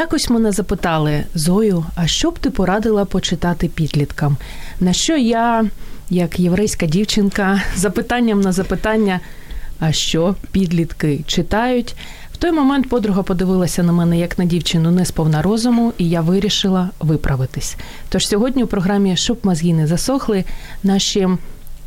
Якось мене запитали Зою, а що б ти порадила почитати підліткам? На що я, як єврейська дівчинка, запитанням на запитання, а що підлітки читають? В той момент подруга подивилася на мене як на дівчину не сповна розуму, і я вирішила виправитись. Тож сьогодні у програмі Щоб мозги не засохли, наші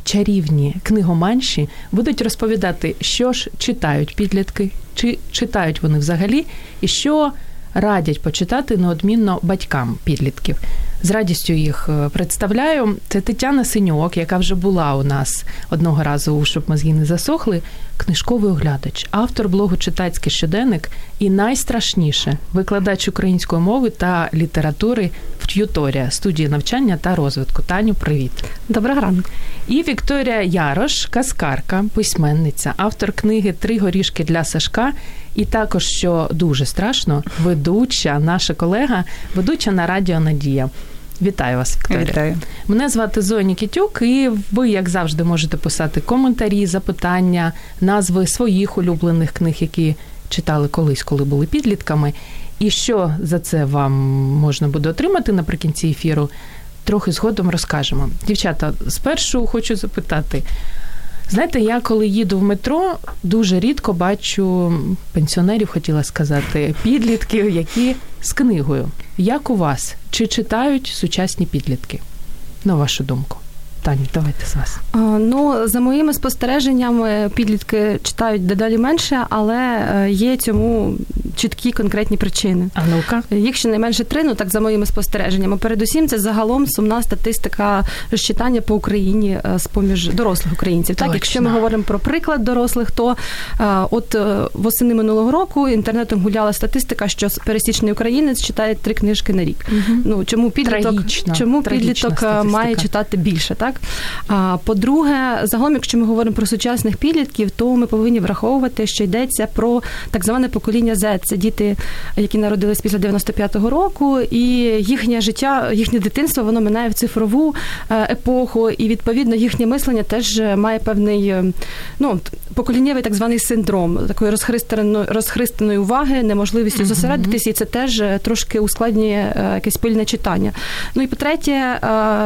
чарівні книгоманші будуть розповідати, що ж читають підлітки, чи читають вони взагалі, і що радять почитати неодмінно батькам підлітків. З радістю їх е, представляю. Це Тетяна Синьок, яка вже була у нас одного разу, щоб мозги не засохли. Книжковий оглядач, автор блогу Читацький щоденник і найстрашніше викладач української мови та літератури в Т'юторія, студії навчання та розвитку. Таню, привіт. Доброго ранку. І Вікторія Ярош, казкарка, письменниця, автор книги Три горішки для Сашка. І також, що дуже страшно, ведуча, наша колега, ведуча на радіо Надія. Вітаю вас, Вікторія. Вітаю. Мене звати Зоя Нікітюк, і ви, як завжди, можете писати коментарі, запитання, назви своїх улюблених книг, які читали колись, коли були підлітками. І що за це вам можна буде отримати наприкінці ефіру, трохи згодом розкажемо. Дівчата, спершу хочу запитати. Знаєте, я коли їду в метро, дуже рідко бачу пенсіонерів, хотіла сказати, підлітків, які з книгою. Як у вас? Чи читають сучасні підлітки? На вашу думку. Таню, давайте з вас. Ну, за моїми спостереженнями, підлітки читають дедалі менше, але е, є цьому чіткі конкретні причини. А ну-ка? Їх щонайменше три, ну так за моїми спостереженнями. Передусім, це загалом сумна статистика розчитання по Україні е, з поміж дорослих українців. Точно. Так, якщо ми говоримо про приклад дорослих, то е, от восени минулого року інтернетом гуляла статистика, що пересічний українець читає три книжки на рік. Угу. Ну чому підліток Трагічна, чому трагічна підліток статистика. має читати більше? Так а по-друге, загалом, якщо ми говоримо про сучасних підлітків, то ми повинні враховувати, що йдеться про так зване покоління Z. Це діти, які народились після 95-го року, і їхнє життя, їхнє дитинство воно минає в цифрову е, епоху, і відповідно їхнє мислення теж має певний е, ну поколіннєвий так званий синдром такої розхристаної розхристаної уваги, неможливістю зосередитись, і це теж е, трошки ускладнює якесь пильне читання. Ну і по-третє,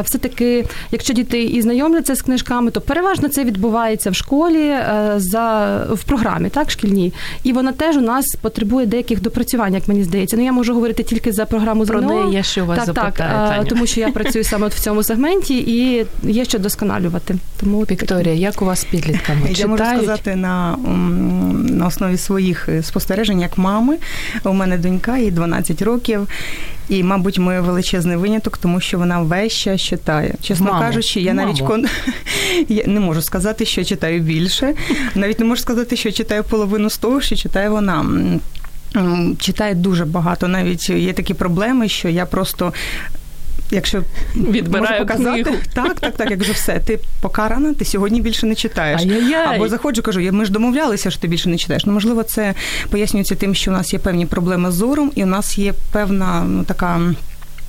все таки, якщо діти і знайомляться з книжками, то переважно це відбувається в школі за в програмі, так шкільній, і вона теж у нас потребує деяких допрацювань, як мені здається. Ну я можу говорити тільки за програму Про ЗНО. неї я ще у вас так, запитаю, так, Таню. тому що я працюю саме от в цьому сегменті і є що досконалювати. Тому Вікторія, як у вас з підлітками? Я можу сказати на, на основі своїх спостережень як мами. У мене донька, їй 12 років. І, мабуть, ми величезний виняток, тому що вона весь час читає. Чесно Мамо, кажучи, я навіть кон... я не можу сказати, що читаю більше. Навіть не можу сказати, що читаю половину з того, що читає вона. Читає дуже багато. Навіть є такі проблеми, що я просто. Якщо Відбираю можу показати, книгу. так, так, так, як вже все, ти покарана, ти сьогодні більше не читаєш. Ай-яй-яй. Або заходжу, кажу, «Я- ми ж домовлялися, що ти більше не читаєш. Ну, можливо, це пояснюється тим, що у нас є певні проблеми з зором, і у нас є певна ну, така.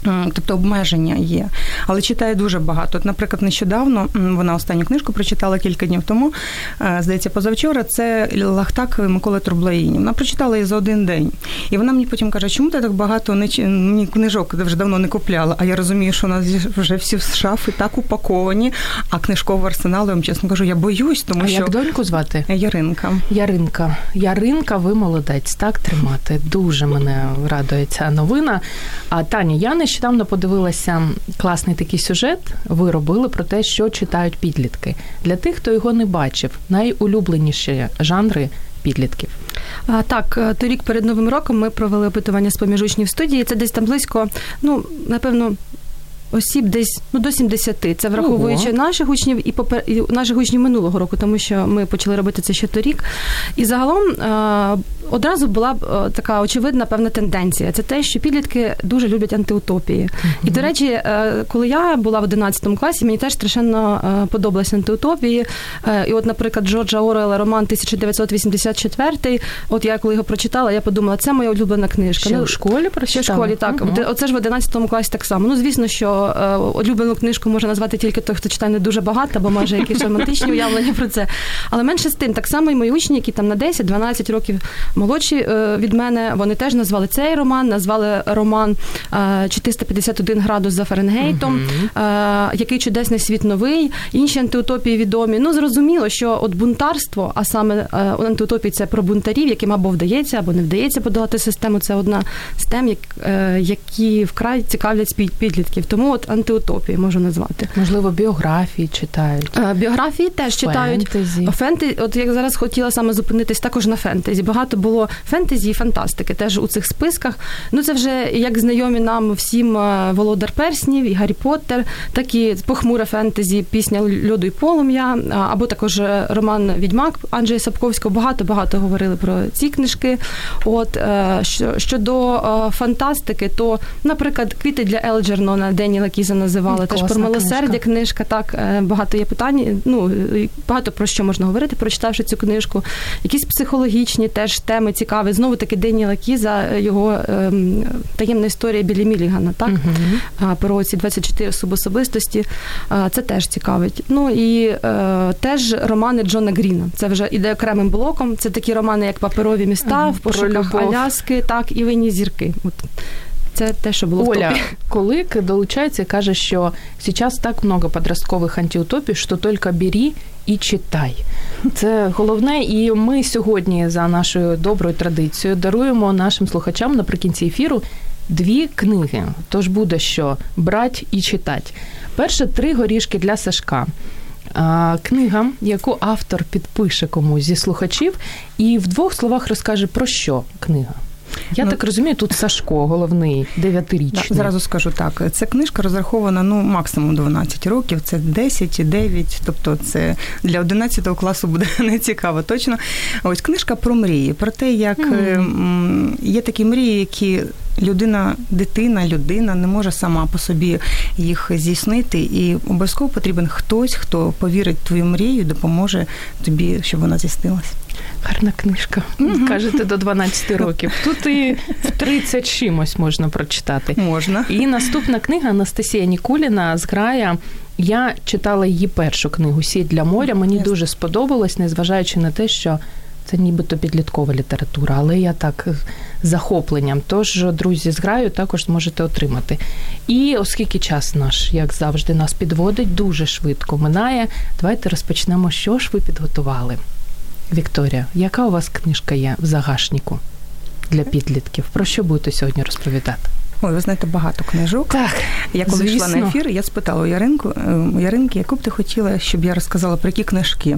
Тобто обмеження є, але читає дуже багато. От, наприклад, нещодавно вона останню книжку прочитала кілька днів тому. е, Здається, позавчора це Лахтак Миколи Трублаїні. Вона прочитала її за один день. І вона мені потім каже, чому ти так багато не мені книжок вже давно не купляла? А я розумію, що у нас вже всі в шафи так упаковані, а книжкового арсеналу, я вам чесно кажу, я боюсь, тому А що як доньку звати? Яринка. Яринка. Яринка, ви молодець, так тримати. Дуже мене радує ця новина. А Тані, я нещодавно подивилася класний такий сюжет. Ви робили про те, що читають підлітки. Для тих, хто його не бачив, найулюбленіші жанри підлітків. А, Так, е, торік перед новим роком ми провели опитування з поміж учнів студії. Це десь там близько, ну напевно. осіб десь ну до 70. Це враховуючи Ого. наших учнів і попер... і наших учнів минулого року, тому що ми почали робити це ще торік. І загалом е, одразу була б е, така очевидна певна тенденція. Це те, що підлітки дуже люблять антиутопії. І до речі, е, коли я була в 11 класі, мені теж страшенно е, подобалися антиутопії. І от, наприклад, Джорджа Орела роман 1984, От я коли його прочитала, я подумала, це моя улюблена книжка. Ще Ну, у школі прочитали? Ще в школі, так. Де- Оце ж в 11 класі так само. Ну, звісно, що улюблену книжку може назвати тільки той, хто читає не дуже багато, бо має якісь романтичні уявлення про це. Але менше з тим, так само і мої учні, які там на 10-12 років молодші е, від мене, вони теж назвали цей роман, назвали роман е, 451 градус за Фаренгейтом, е, який чудесний світ новий, інші антиутопії відомі. Ну, зрозуміло, що от бунтарство, а саме е, антиутопії це про бунтарів, яким або вдається, або не вдається подолати систему. Це одна з тем, е, які вкрай цікавлять підлітків. Тому от антиутопії можу назвати. Можливо, біографії читають. Е, Біографії теж читають. Фентезі. Фентезі, от як зараз хотіла саме зупинитись також на фентезі. Багато було фентезі і фантастики теж у цих списках. Ну це вже як знайомі нам всім е, Володар Перснів і Гаррі Поттер, так і похмуре фентезі, пісня Льоду і полум'я, або також е, роман Відьмак Анджея Сапковського. Багато багато говорили про ці книжки. От е, щодо фантастики, то, наприклад, квіти для Елджернона Деніла Кіза називали теж про милосердя книжка. Так багато є питань. Ну багато про що можна говорити, прочитавши цю книжку. Якісь психологічні теж теми цікаві. Знову таки Деніела Кіза, е, його ем, таємна історія Білі Мілігана. Так а, про ці 24 субособистості. Це теж цікавить. Ну і е, теж романи Джона Гріна. Це вже іде окремим блоком. Це такі романи, як Паперові міста, Ага, в пошуках. Аляски, так, і винні зірки. От. Це те, що було в топі. Колик долучается и каже, що сейчас так много подросткових антиутопій, що тільки бери і читай. Це головне, і ми сьогодні за нашою доброю традицією даруємо нашим слухачам наприкінці ефіру дві книги. Тож буде що брать і читати. Перше три горішки для Сашка. Книга, яку автор підпише комусь зі слухачів, і в двох словах розкаже про що книга. Я Ну, так розумію, тут Сашко, головний дев'ятирічний. Да, зразу скажу так. Ця книжка розрахована ну максимум 12 років. Це 10, 9, тобто це для 11 класу буде не цікаво. Точно. Ось книжка про мрії, про те, як е, є такі мрії, які людина, дитина, людина не може сама по собі їх здійснити, і обов'язково потрібен хтось, хто повірить в твою мрію, допоможе тобі, щоб вона здійснилась. Гарна книжка. Мгм. Кажете, до 12 років. Тут і в 30 чимось можна прочитати. Можна. І наступна книга Анастасія Нікуліна зграя. Я читала її першу книгу Сіть для моря. Мені Ясно. дуже сподобалось, незважаючи на те, що це нібито підліткова література, але я так з захопленням. Тож, друзі, зграю також зможете отримати. І оскільки час наш, як завжди, нас підводить, дуже швидко минає. Давайте розпочнемо. Що ж ви підготували? Вікторія, яка у вас книжка є в загашнику для підлітків? Про що будете сьогодні розповідати? Ой, ви знаєте багато книжок. Так, Я коли йшла на ефір, я спитала у Яринку, е, Яринки, яку б ти хотіла, щоб я розказала про які книжки.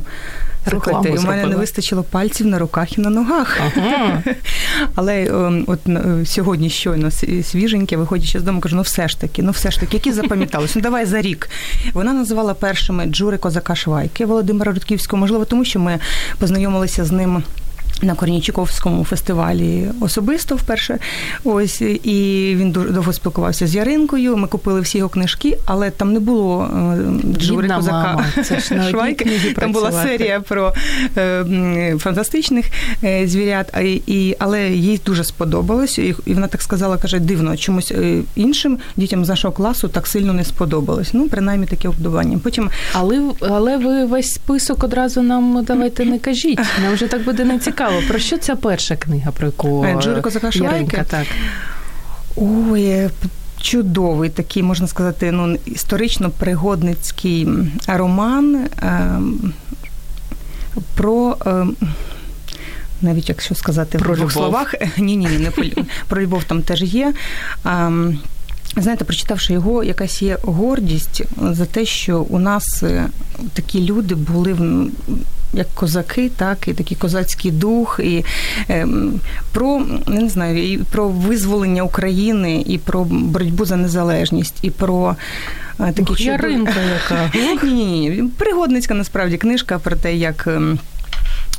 Слухайте, у мене не вистачило пальців на руках і на ногах. Ага. Але ем, от е, сьогодні щойно свіженьке, виходячи з дому, кажу, ну все ж таки, ну все ж таки, які запам'ятались? Ну давай за рік. Вона називала першими Джури Козака Швайки Володимира Рудківського, можливо, тому що ми познайомилися з ним. На Корнійчуковському фестивалі особисто вперше. Ось і він дуже довго спілкувався з Яринкою. Ми купили всі його книжки, але там не було Джури Козака Швайки. Там була серія про е, фантастичних е, звірят, а, і, але їй дуже сподобалось. І, і вона так сказала, каже, дивно, чомусь е, іншим дітям з нашого класу так сильно не сподобалось. Ну, принаймні таке вподобання. Потім Але, але ви весь список одразу нам давайте не кажіть. Нам вже так буде не цікаво. Про що ця перша книга, про яку Е, Джури Козака Швайки? Так. ой, е, чудовий такий, можна сказати, ну, історично-пригодницький роман е, про. е, навіть якщо сказати Про в двох словах, ні, ні, ні, не про, любов там теж є. А, знаєте, прочитавши його, якась є гордість за те, що у нас е, такі люди були як козаки, так, і такий козацький дух, і е, про не знаю, і про визволення України, і про боротьбу за незалежність, і про е, такі Ух, Яринка яка. Ні, ні, ні. Пригодницька насправді книжка про те, як. Ем,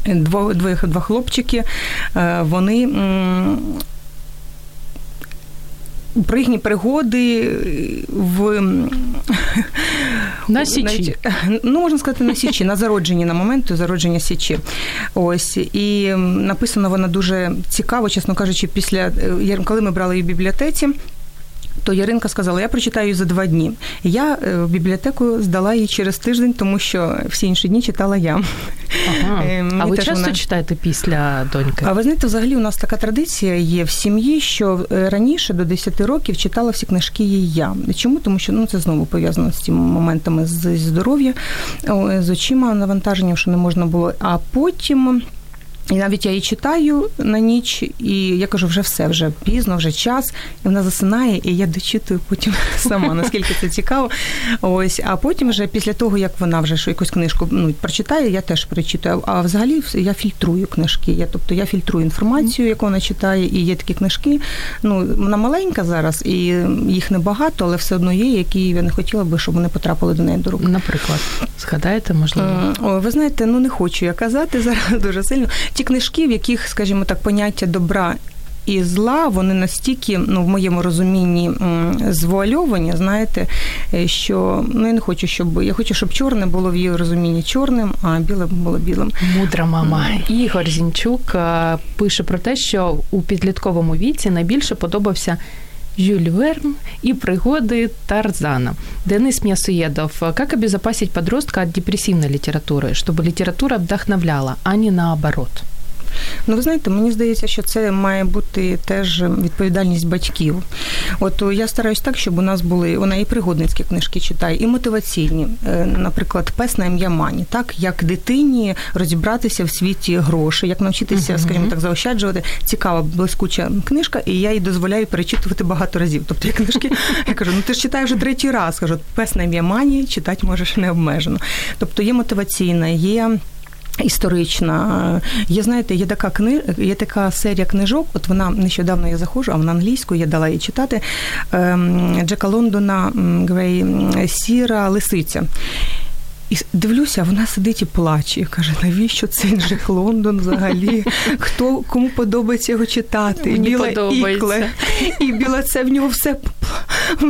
Дво, два хлопчики, е, вони про їхні пригоди в на Січі. Ну, можна сказати, на Січі, на зародженні, на момент зародження Січі. Ось. І написано вона дуже цікаво, чесно кажучи, після е, коли ми брали її в бібліотеці то Яринка сказала, я прочитаю її за два дні. Я е, в бібліотеку здала її через тиждень, тому що всі інші дні читала я. Ага. Е, а ви часто вона... читаєте після доньки? А ви знаєте, взагалі у нас така традиція є в сім'ї, що е, раніше до 10 років читала всі книжки її я. Чому? Тому що ну це знову пов'язано з цими моментами з здоров'я, з очима навантаженням, що не можна було. А потім. І навіть я її читаю на ніч, і я кажу, вже все, вже пізно, вже час. І вона засинає, і я дочитую потім сама, наскільки це цікаво. Ось, а потім, вже після того, як вона вже якусь книжку ну, прочитає, я теж перечитую. А взагалі я фільтрую книжки. Я, Тобто я фільтрую інформацію, яку вона читає, і є такі книжки. Ну, вона маленька зараз, і їх небагато, але все одно є, які я не хотіла би, щоб вони потрапили до неї до рук. Наприклад, згадаєте, можливо? О, ви знаєте, ну не хочу я казати зараз дуже сильно ті книжки, в яких, скажімо так, поняття добра. І зла, вони настільки, ну в моєму розумінні, звуальовані, знаєте, е, що ну я не хочу, щоб я хочу, щоб чорне було в її розумінні чорним, а біле було білим. Мудра мама Ігор Зінчук е, пише про те, що у підлітковому віці найбільше подобався Жюль Верн и пригоды Тарзана. Денис Мясоедов. Как обезопасить подростка от депрессивной литературы, чтобы литература вдохновляла, а не наоборот? Ну, ви знаєте, мені здається, що це має бути теж відповідальність батьків. От я стараюсь так, щоб у нас були вона і пригодницькі книжки читає, і мотиваційні, е, наприклад, пес на ім'я Мані, так як дитині розібратися в світі грошей, як навчитися, uh-huh. скажімо так, заощаджувати. Цікава, блискуча книжка, і я їй дозволяю перечитувати багато разів. Тобто я книжки я кажу, ну ти ж читаєш вже третій раз. Кажу, пес на ім'я Мані читати можеш необмежено. Тобто є мотиваційна, є. Історична. Є, знаєте, є така кни... є така серія книжок, от вона нещодавно я заходжу, а вона англійською, я дала її читати ем, Джека Лондона Грей Сіра Лисиця. І дивлюся, вона сидить і плаче. І каже, навіщо цей Джек Лондон взагалі? Хто кому подобається його читати? Мені Біла ікле, і біла це в нього все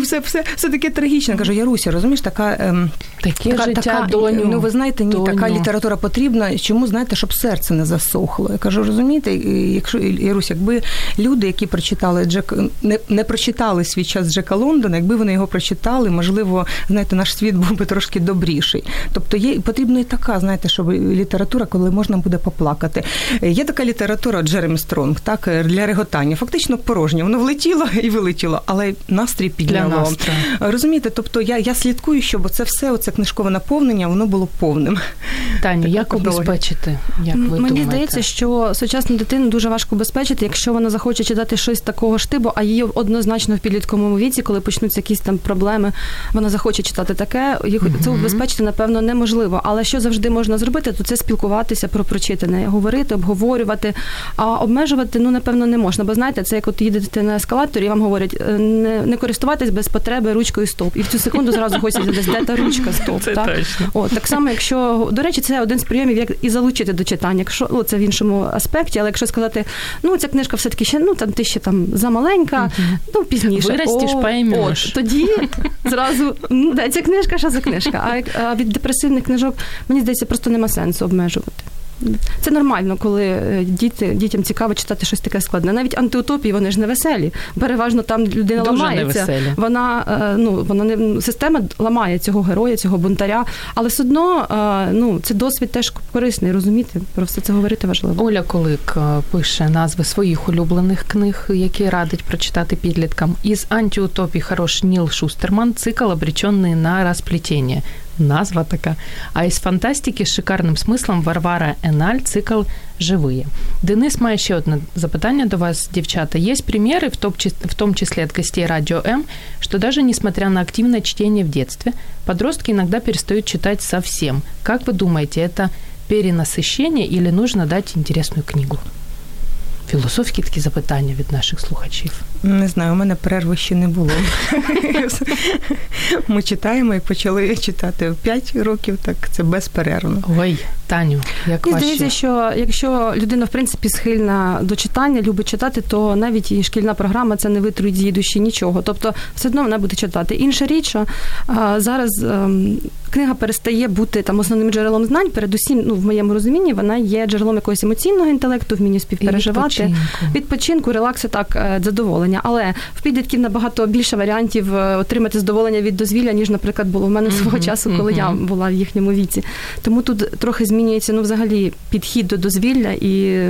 все все, все таке трагічне. Кажу, Яруся, розумієш, така ем, Таке така, життя, така, доню. Ну, ви знаєте, ні, доню. така література потрібна. Чому знаєте, щоб серце не засохло? Я кажу, розумієте, якщо Ярусь, якби люди, які прочитали Джек, не, не прочитали свій час Джека Лондона, якби вони його прочитали, можливо, знаєте, наш світ був би трошки добріший. Тобто є потрібна і така, знаєте, щоб література, коли можна буде поплакати. Є така література Джеремі Стронг, так для реготання. Фактично порожнє. Воно влетіло і вилетіло, але настрій підняло. Розумієте, тобто я я слідкую, щоб це все, оце книжкове наповнення, воно було повним. Таню, як обезпечити? Як ви Мені думаєте? здається, що сучасну дитину дуже важко обезпечити, якщо вона захоче читати щось такого штибу, а її однозначно в підлітковому віці, коли почнуться якісь там проблеми, вона захоче читати таке. Їх це обезпечити, напевно, неможливо. Але що завжди можна зробити, то це спілкуватися про прочитане, говорити, обговорювати, а обмежувати ну напевно не можна. Бо знаєте, це як от їдете на ескалаторі, і вам говорять «Е, не не користуватись без потреби ручкою стоп. І в цю секунду зразу хочеться десь де та ручка стоп. Це так? точно. О, так само, якщо до речі, це один з прийомів, як і залучити до читання. Якщо о, це в іншому аспекті, але якщо сказати, ну ця книжка все таки ще ну там ти ще там замаленька, ну пізніше Виростіш, поймеш. От, тоді зразу ну, да, ця книжка, що за книжка. А від депресивних книжок мені здається, просто нема сенсу обмежувати. Це нормально, коли е, діти дітям цікаво читати щось таке складне. Навіть антиутопії вони ж не веселі. Переважно там людина Дуже ламається. Вона е, ну вона не система ламає цього героя, цього бунтаря. Але все одно е, ну це досвід теж корисний. Розуміти про все це говорити важливо. Оля Колик пише назви своїх улюблених книг, які радить прочитати підліткам. Із антиутопій хорош Ніл Шустерман, цикл обречений на розплетіння назва така. А із фантастики з шикарним смислом Варвара Еналь, цикл «Живые». Денис має ще одне запитання до вас, дівчата. Есть примеры, в том числе от гостей Радио М, что даже несмотря на активное чтение в детстве, подростки иногда перестают читать совсем. Как вы думаете, это перенасыщение или нужно дать интересную книгу? Філософські такі запитання від наших слухачів. Не знаю, у мене перерви ще не було. Ми читаємо і почали читати в 5 років, так це безперервно. Ой, Таню, як Мені ваші? здається, що якщо людина в принципі схильна до читання, любить читати, то навіть її шкільна програма це не витруїть з її душі нічого. Тобто, все одно вона буде читати. Інша річ, що зараз ем, книга перестає бути там основним джерелом знань. Передусім, ну в моєму розумінні, вона є джерелом якогось емоційного інтелекту, вміння співпереживати, відпочинку. відпочинку, релаксу, так е, задоволення. Але в підлітків набагато більше варіантів е, отримати задоволення від дозвілля, ніж, наприклад, було в мене свого Мгм, часу, коли я була в їхньому віці. Тому тут трохи змінюється ну, взагалі підхід до дозвілля і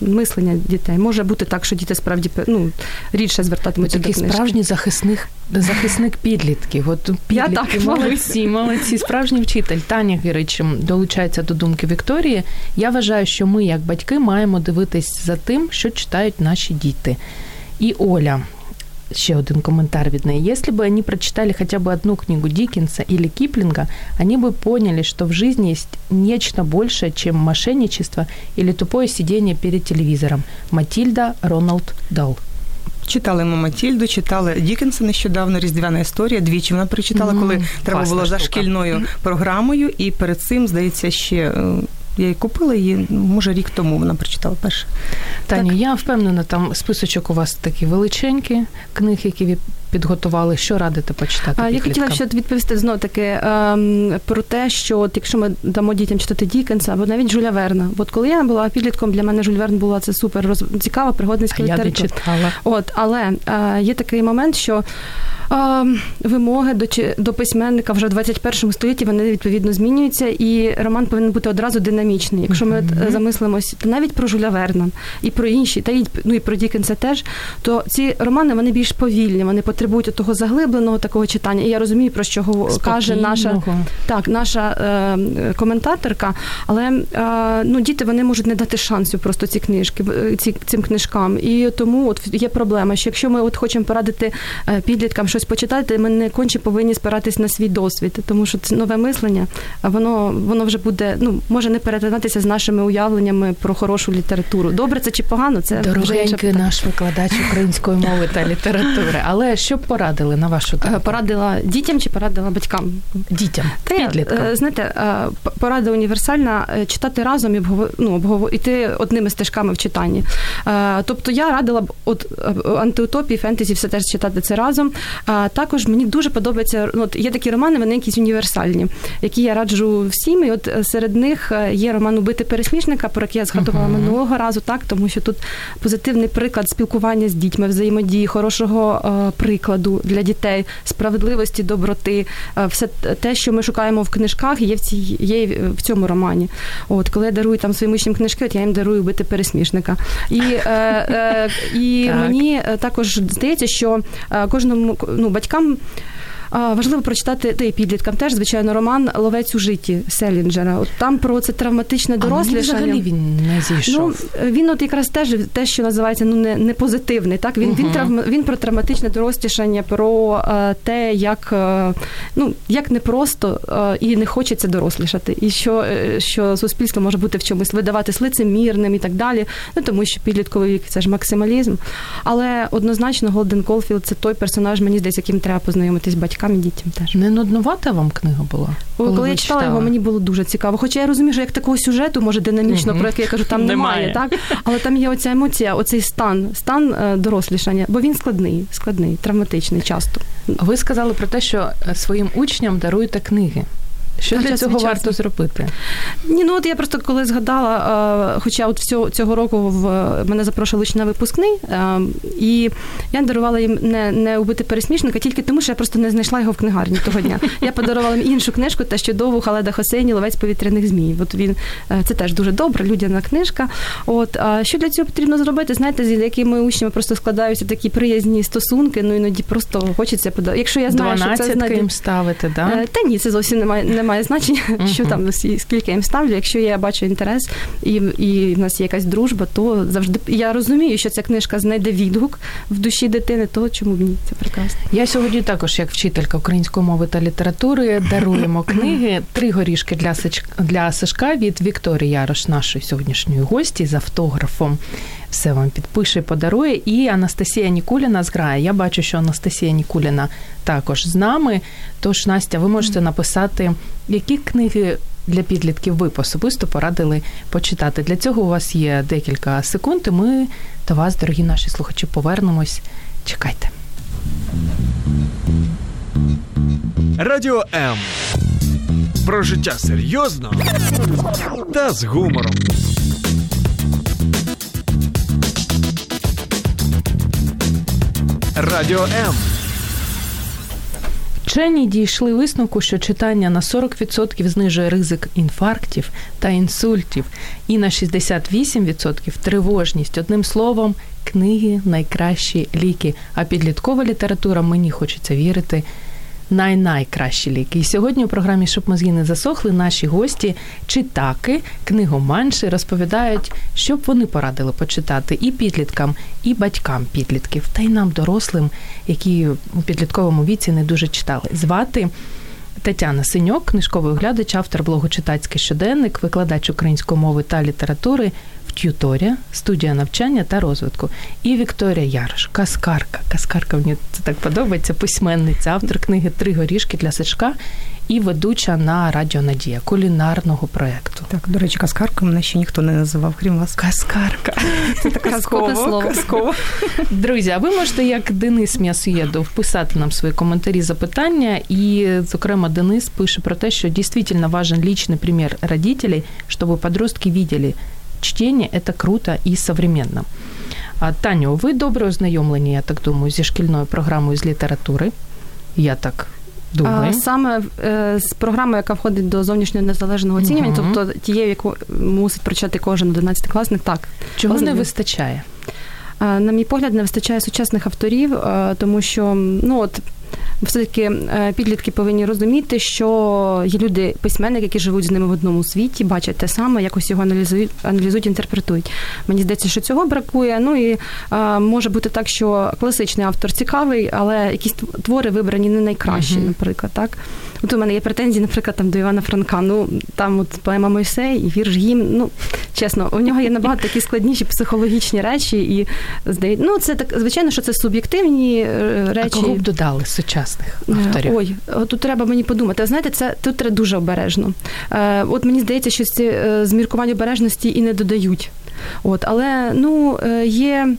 мислення дітей. Може бути так, що діти справді ну, рідше звертатимуться такий до книжки. справжній захисник, захисник підлітків. От Я підлітки так, мабуть. молодці, молодці. Справжній вчитель Таня Гірич долучається до думки Вікторії. Я вважаю, що ми, як батьки, маємо дивитись за тим, що читають наші діти. І Оля. Ще один коментар від неї. Если бы они прочитали хотя бы одну книгу Диккенса или Киплинга, они бы поняли, что в жизни есть нечто большее, чем мошенничество или тупое сидение перед телевизором. Матильда Роналд Дал. Читали ми Матільду, читали Дікенса нещодавно, Різдвяна історія. Двічі вона прочитала, Мгм, коли треба класна було за штука. шкільною програмою, і перед цим, здається, ще е, я її купила її, може, рік тому вона прочитала перше. Таню, я впевнена, там списочок у вас такі величенькі книг, які ви підготували. Що радите почитати? Я хотіла ще відповісти знов таки ем, про те, що от якщо ми дамо дітям читати Дікенса або навіть Жуля Верна. От коли я була підлітком, для мене Жюль Верн була це супер роз... цікава пригодницька А я не читала. От, але е, є такий момент, що е, вимоги до, до письменника вже в 21 столітті вони відповідно змінюються, і роман повинен бути одразу динамічний. Якщо ми Мгм. е, замислимось, то навіть про Жуля Верна і про інші, та й ну і про Дікенса теж, то ці романи вони більш повільні, вони потребують того заглибленого такого читання. І я розумію, про що гов- каже наша так, наша е, коментаторка, але е, ну, діти вони можуть не дати шансу просто ці книжки, е, ці, цим книжкам. І тому от є проблема, що якщо ми от хочемо порадити е, підліткам щось почитати, ми не конче повинні спиратись на свій досвід, тому що це нове мислення, воно, воно вже буде, ну, може не перетинатися з нашими уявленнями про хорошу літературу. Добре це чи погано, це вже Дорогенький наш викладач української мови та літератури. Але що б порадили на вашу Е, думку? Порадила дітям чи порадила батькам? дітям, Та підліткам. е, знаєте, е, порада універсальна е, читати разом і ну, іти одними стежками в читанні. Е, Тобто я радила б от е, антиутопії, фентезі, все теж читати це разом. А також мені дуже подобається. Ну, от є такі романи, вони якісь універсальні, які я раджу всім. І от е, серед них е, є роман Убити пересмішника, про який я згадувала Мгм. минулого разу, так тому що тут позитивний приклад спілкування з дітьми, взаємодії, хорошого е, прикладу для дітей, справедливості, доброти, е, все те, що ми шукаємо в книжках, є в цій є в цьому романі. От коли я дарую там своїм учням книжки, от я їм дарую бити пересмішника. І, е, е, і Так. мені е, також здається, що е, кожному ну, батькам. Важливо прочитати та й підліткам теж, звичайно, роман Ловець у житті Селінджера. От там про це травматичне А дорослішання. взагалі він не зійшов. Ну, він от якраз теж те, що називається ну не, не позитивний. Так він, він Мгм. травма він про травматичне дорослішання, про е, те, як е, ну як непросто е, і не хочеться дорослішати, і що, е, що суспільство може бути в чомусь видаватись лицемірним і так далі. Ну тому що підлітковий вік це ж максималізм. Але однозначно Голден Колфілд це той персонаж, мені здається, яким треба познайомитись батькам і дітям теж. Не нуднувата вам книга була? Коли, коли я читала його, мені було дуже цікаво. Хоча я розумію, що як такого сюжету, може, динамічно, угу. про який я кажу, там немає, Немає. так? Але там є оця емоція, оцей стан, стан е, дорослішання, бо він складний, складний, травматичний часто. Ви сказали про те, що е, своїм учням даруєте книги. Що для цього варто зробити? Ні, ну от я просто коли згадала, е, хоча от всього цього року в мене запрошували на випускний, е, і я дарувала їм не, не убити пересмішника, тільки тому, що я просто не знайшла його в книгарні того дня. Я подарувала їм іншу книжку, та чудову Халеда Хосейні Ловець повітряних змій. От він е, це теж дуже добра, людяна книжка. От а що для цього потрібно зробити? Знаєте, з якими учнями просто складаються такі приязні стосунки. Ну іноді просто хочеться подати. Якщо я знаю, що це 12 знайде... їм ставити, да? Та ні, це зовсім немає, не має значення, що там скільки я їм ставлю. Якщо я бачу інтерес і і в нас є якась дружба, то завжди я розумію, що ця книжка знайде відгук в душі дитини, то чому б ні? Це прекрасно. Я сьогодні також, як вчителька української мови та літератури, даруємо книги Три горішки для для Сашка від Вікторії Ярош, нашої сьогоднішньої гості, з автографом. Все вам підпише, подарує. І Анастасія Нікуліна зграє. Я бачу, що Анастасія Нікуліна також з нами. Тож, Настя, ви можете написати, які книги для підлітків ви особисто порадили почитати. Для цього у вас є декілька секунд. і Ми до вас, дорогі наші слухачі, повернемось. Чекайте. Радіо М. Про життя серйозно та з гумором. Радіо М. Вчені дійшли висновку, що читання на 40% знижує ризик інфарктів та інсультів, і на 68% тривожність. Одним словом, книги найкращі ліки. А підліткова література мені хочеться вірити най-найкращі ліки. І сьогодні у програмі «Щоб мозги не засохли наші гості, читаки, книгоманші розповідають, що б вони порадили почитати і підліткам, і батькам підлітків, та й нам, дорослим, які у підлітковому віці не дуже читали. Звати. Тетяна Синьок, книжковий оглядач, автор блогу Читацький щоденник, викладач української мови та літератури, Т'юторія, студія навчання та розвитку. І Вікторія Ярош, каскарка. Каскарка мені це так подобається. Письменниця, автор книги Три горішки для Сачка і ведуча на Радіо Надія кулінарного проєкту. Так, до речі, каскарка мене ще ніхто не називав, крім вас. Каскарка. Це таке казкове слово. Казково. Друзі, а ви можете, як Денис М'ясоєдов, вписати нам свої коментарі, запитання. І, зокрема, Денис пише про те, що дійсно важен личный пример родителей, щоб подростки видели, чтение – это круто и современно. Таню, ви добре ознайомлені, я так думаю, зі шкільною програмою з літератури. Я так думаю. Саме з програмою, яка входить до зовнішнього незалежного оцінювання, uh тобто тією, яку мусить прочитати кожен 11-класник, так. Чого Ознайом. не вистачає? На мій погляд, не вистачає сучасних авторів, тому що ну от все-таки е, підлітки повинні розуміти, що є люди, письменники, які живуть з ними в одному світі, бачать те саме, якось його аналізують, аналізують, інтерпретують. Мені здається, що цього бракує. Ну і а, може бути так, що класичний автор цікавий, але якісь твори вибрані не найкращі, uh-huh. наприклад, так. От у мене є претензії, наприклад, там до Івана Франка. Ну там от поема Мойсей і вірш гімн. Ну чесно, у нього є набагато такі складніші психологічні речі, і здається, ну це так звичайно, що це суб'єктивні речі. А кого б додали сучасних авторів? Ой, тут треба мені подумати. Знаєте, це тут треба дуже обережно. Е, от мені здається, що ці е, зміркування обережності і не додають. От, але ну е, є.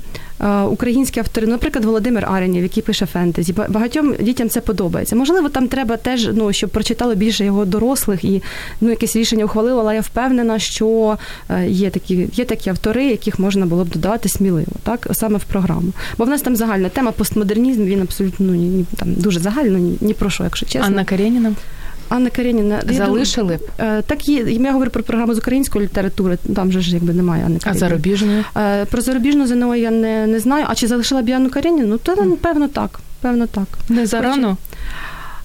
Українські автори, наприклад, Володимир Аренів, який пише фентезі. Багатьом дітям це подобається. Можливо, там треба теж, ну щоб прочитали більше його дорослих і ну якесь рішення ухвалило, але я впевнена, що є такі є такі автори, яких можна було б додати сміливо, так саме в програму. Бо в нас там загальна тема постмодернізм. Він абсолютно ну, ні, там дуже загально, ні, ні про що, якщо чесно. Анна Кареніна? Анна Кареніна залишили б е, так є. Я говорю про програму з української літератури. Там же ж якби немає Анни Кареніни. А зарубіжної? Е, про зарубіжну ЗНО я не не знаю. А чи залишила б Анну Кареніну? Ну то напевно так. Певно, так. Не зарано?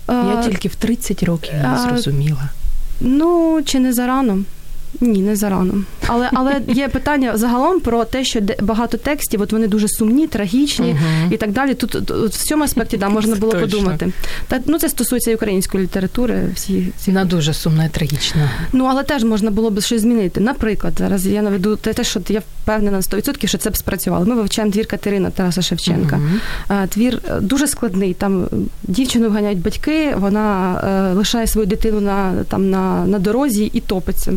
Я тільки в 30 років не зрозуміла. Ну чи не зарано? Ні, не зарано. Але але є питання загалом про те, що багато текстів, от вони дуже сумні, трагічні і так далі. Тут, тут в цьому аспекті да, можна було Точно. подумати. Та ну це стосується і української літератури. Всі ці вона дуже сумна і трагічна. Ну але теж можна було б щось змінити. Наприклад, зараз я наведу те, що я впевнена на 100%, що це б спрацювало. Ми вивчаємо твір Катерина Тараса Шевченка. Uh-huh. Твір е, дуже складний. Там дівчину вганяють батьки, вона е, лишає свою дитину на там на, на дорозі і топиться.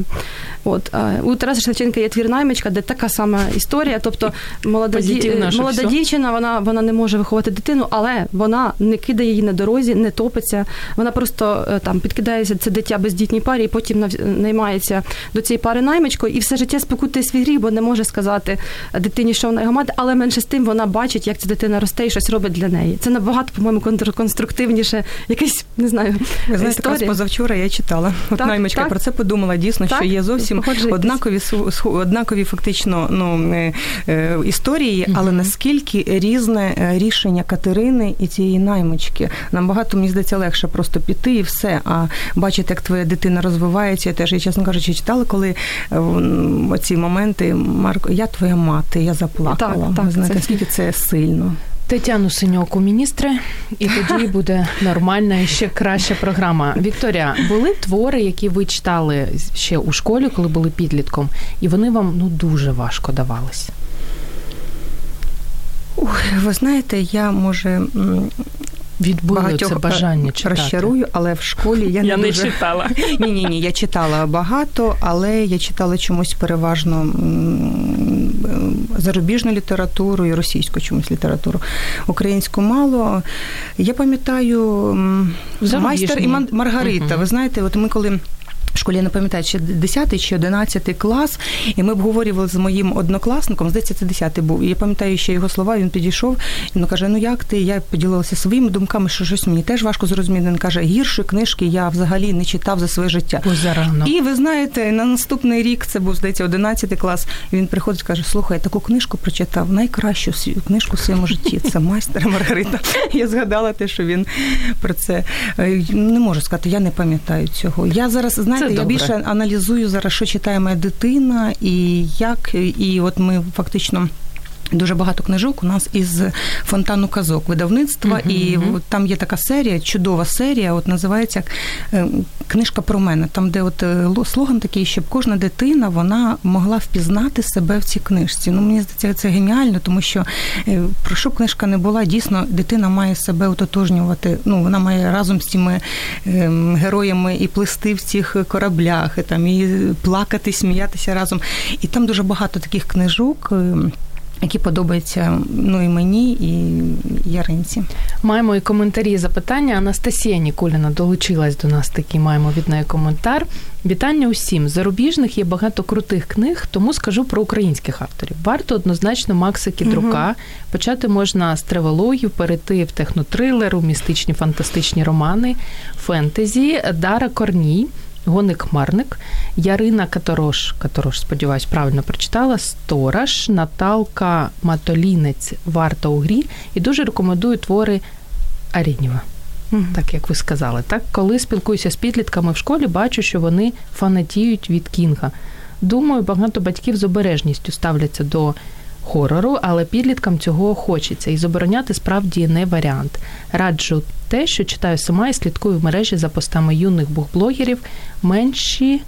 От у Тараса Шевченка є твір наймичка, де така сама історія. Тобто молода ді... молода дівчина, вона вона не може виховати дитину, але вона не кидає її на дорозі, не топиться. Вона просто е, там підкидається це дитя бездітній парі, і потім наймається до цієї пари наймичкою, і все життя спокутує свій гріх, бо не може сказати дитині, що вона його мати, але менше з тим вона бачить, як ця дитина росте і щось робить для неї. Це набагато, по-моєму, конструктивніше, якесь не знаю. Ви знаєте, позавчора я читала. От так, наймичка так. про це подумала. Дійсно, так, що є зовсім зовсім однакові однакові фактично ну, історії, але наскільки різне рішення Катерини і цієї наймички. Нам багато мені здається легше просто піти і все. А бачити, як твоя дитина розвивається, я теж я, чесно кажучи, читала, коли ці моменти Марко, я твоя мати, я заплакала. Так, так, знаєте, наскільки це сильно. Тетяну Синьоку, міністре, і тоді буде нормальна і ще краща програма. Вікторія, були твори, які ви читали ще у школі, коли були підлітком, і вони вам ну дуже важко давались? Ух, ви знаєте, я може Відбуло це бажання читати. розчарую, але в школі я, не я не, не дуже... читала. Ні, ні, ні, я читала багато, але я читала чомусь переважно зарубіжну літературу і російську чомусь літературу. Українську мало. Я пам'ятаю майстер і Маргарита. Uh-huh. Ви знаєте, от ми коли в школі я не пам'ятаю, чи 10 чи 11 клас, і ми обговорювали з моїм однокласником, здається, це 10 був. І я пам'ятаю ще його слова, він підійшов і він каже: Ну як ти? Я поділилася своїми думками, що щось мені теж важко зрозуміти. Він каже, гіршої книжки я взагалі не читав за своє життя. Зарано. І ви знаєте, на наступний рік це був здається 11 клас. Він приходить, каже: Слухай, таку книжку прочитав, найкращу книжку в своєму житті. Це майстер Маргарита. Я згадала те, що він про це е, не можу сказати. Я не пам'ятаю цього. Я зараз знаєте, я добре. більше аналізую зараз, що читає моя дитина, і як, і от ми фактично. Дуже багато книжок у нас із фонтану казок видавництва, uh-huh, і uh-huh. там є така серія, чудова серія. От називається е, Книжка про мене. Там, де от е, слоган такий, щоб кожна дитина вона могла впізнати себе в цій книжці. Ну мені здається, це геніально, тому що е, про що книжка не була, дійсно дитина має себе ототожнювати. Ну вона має разом з цими ем, героями і плисти в цих кораблях, і там і плакати, сміятися разом. І там дуже багато таких книжок. Які подобаються ну і мені, і Яринці. Маємо і коментарі і запитання. Анастасія Нікуліна долучилась до нас. Такий маємо від неї коментар. Вітання усім. Зарубіжних є багато крутих книг, тому скажу про українських авторів. Варто однозначно Макса Кідрука. Угу. Почати можна з тревелогів, перейти в технотрилер, у містичні фантастичні романи, фентезі, Дара Корній. Гоник Марник, Ярина Каторош, Каторош, сподіваюсь, правильно прочитала, Сторож, Наталка Матолінець, Варта у грі і дуже рекомендую твори Арінєва. Mm-hmm. Так як ви сказали, так коли спілкуюся з підлітками в школі, бачу, що вони фанатіють від Кінга. Думаю, багато батьків з обережністю ставляться до хорору, але підліткам цього хочеться, і забороняти справді не варіант. Раджу те, що читаю сама і слідкую в мережі за постами юних бухблогерів, менші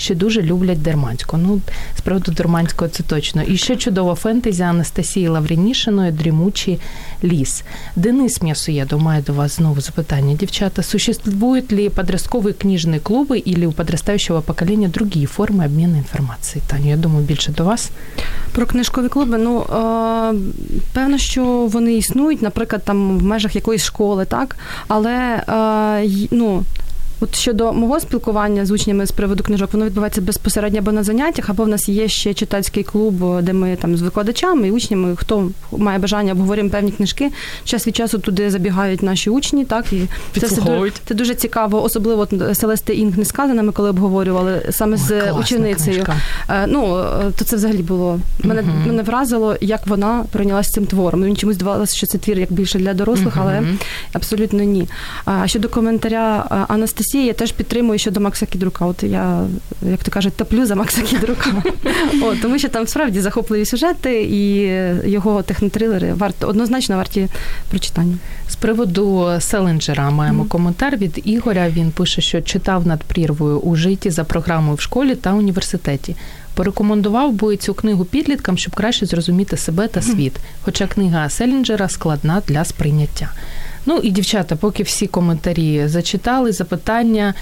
ще дуже люблять Дерманську. Ну, з приводу Дерманського це точно. І ще чудова фентезі Анастасії Лаврінішиної Дрімучий ліс. Денис М'ясоєдов має до вас знову запитання. Дівчата, существуют ли подростковые книжные клубы или у подрастающего поколения другие форми обміну інформації? Таню, я думаю, більше до вас. Про книжкові клуби, ну е, певно, що вони існують, наприклад, там в межах якоїсь школи, так, але е, ну. От щодо мого спілкування з учнями з приводу книжок, воно відбувається безпосередньо або на заняттях, або в нас є ще читацький клуб, де ми там з викладачами і учнями, хто має бажання, обговорюємо певні книжки. Час від часу туди забігають наші учні, так і це все дуже, це дуже цікаво, особливо Селести Інг не сказана, ми коли обговорювали саме Ой, з ученицею. Книжка. Е, ну е, то це взагалі було мене uh мене вразило, як вона прийнялася цим твором. Мені чомусь здавалося, що це твір як більше для дорослих, uh але абсолютно ні. А щодо коментаря е, Анастасії. Анастасії, я теж підтримую щодо Макса Кідрука. От я, як то кажуть, топлю за Макса Кідрука. От, Тому що там справді захопливі сюжети і його технотрилери варто однозначно варті прочитання. З приводу Селенджера маємо mm. коментар від Ігоря. Він пише, що читав над прірвою у житті за програмою в школі та університеті. Порекомендував би цю книгу підліткам, щоб краще зрозуміти себе та світ. Хоча книга Селінджера складна для сприйняття. Ну і дівчата, поки всі коментарі зачитали, запитання.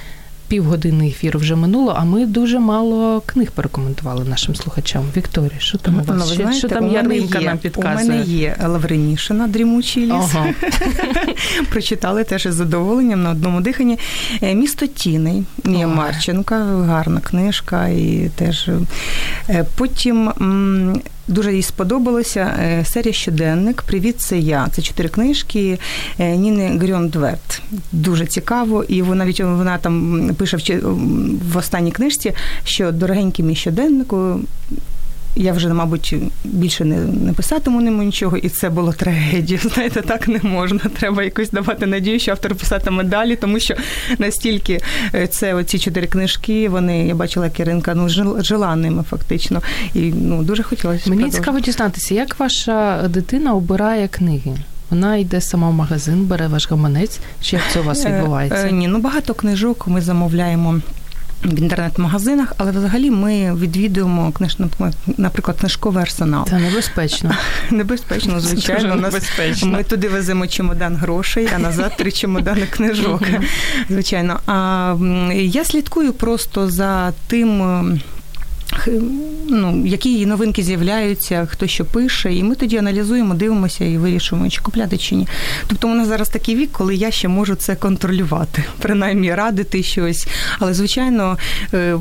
Півгодини ефіру вже минуло, а ми дуже мало книг порекомендували нашим слухачам. Вікторія, що там у вас? Ну, знаєте, що там Яринка нам підказує? У мене є Лавренішина Дрімучий ліс. Ага. Прочитали теж із задоволенням на одному диханні. Е, Місто Тіней Ні, Марченка, гарна книжка. І теж е, потім дуже їй сподобалося е, серія щоденник Привіт, це я. Це чотири книжки е, Ніни Грьондверт. Дуже цікаво, і вона навіть вона там пише в останній книжці, що дорогенький мій щоденнику я вже, мабуть, більше не не писатиму ньому нічого, і це було трагедія. Знаєте, так не можна. Треба якось давати надію, що автор писатиме далі, тому що настільки е, це оці чотири книжки, вони я бачила Киринка, ну жила ними фактично. І ну дуже хотілося. Мені цікаво дізнатися, як ваша дитина обирає книги. Вона йде сама в магазин, бере ваш гаманець. Чи як це у вас е, відбувається? Е, ні, ну багато книжок ми замовляємо в інтернет-магазинах, але взагалі ми відвідуємо книж... наприклад, книжковий арсенал. Це небезпечно. Небезпечно, звичайно. Небезпечно. Ми туди веземо чемодан грошей, а назад три чемодани книжок. Звичайно. А я слідкую просто за тим ну, які новинки з'являються, хто що пише, і ми тоді аналізуємо, дивимося і вирішуємо, чи купляти чи ні. Тобто у нас зараз такий вік, коли я ще можу це контролювати, принаймні радити щось. Але, звичайно, е,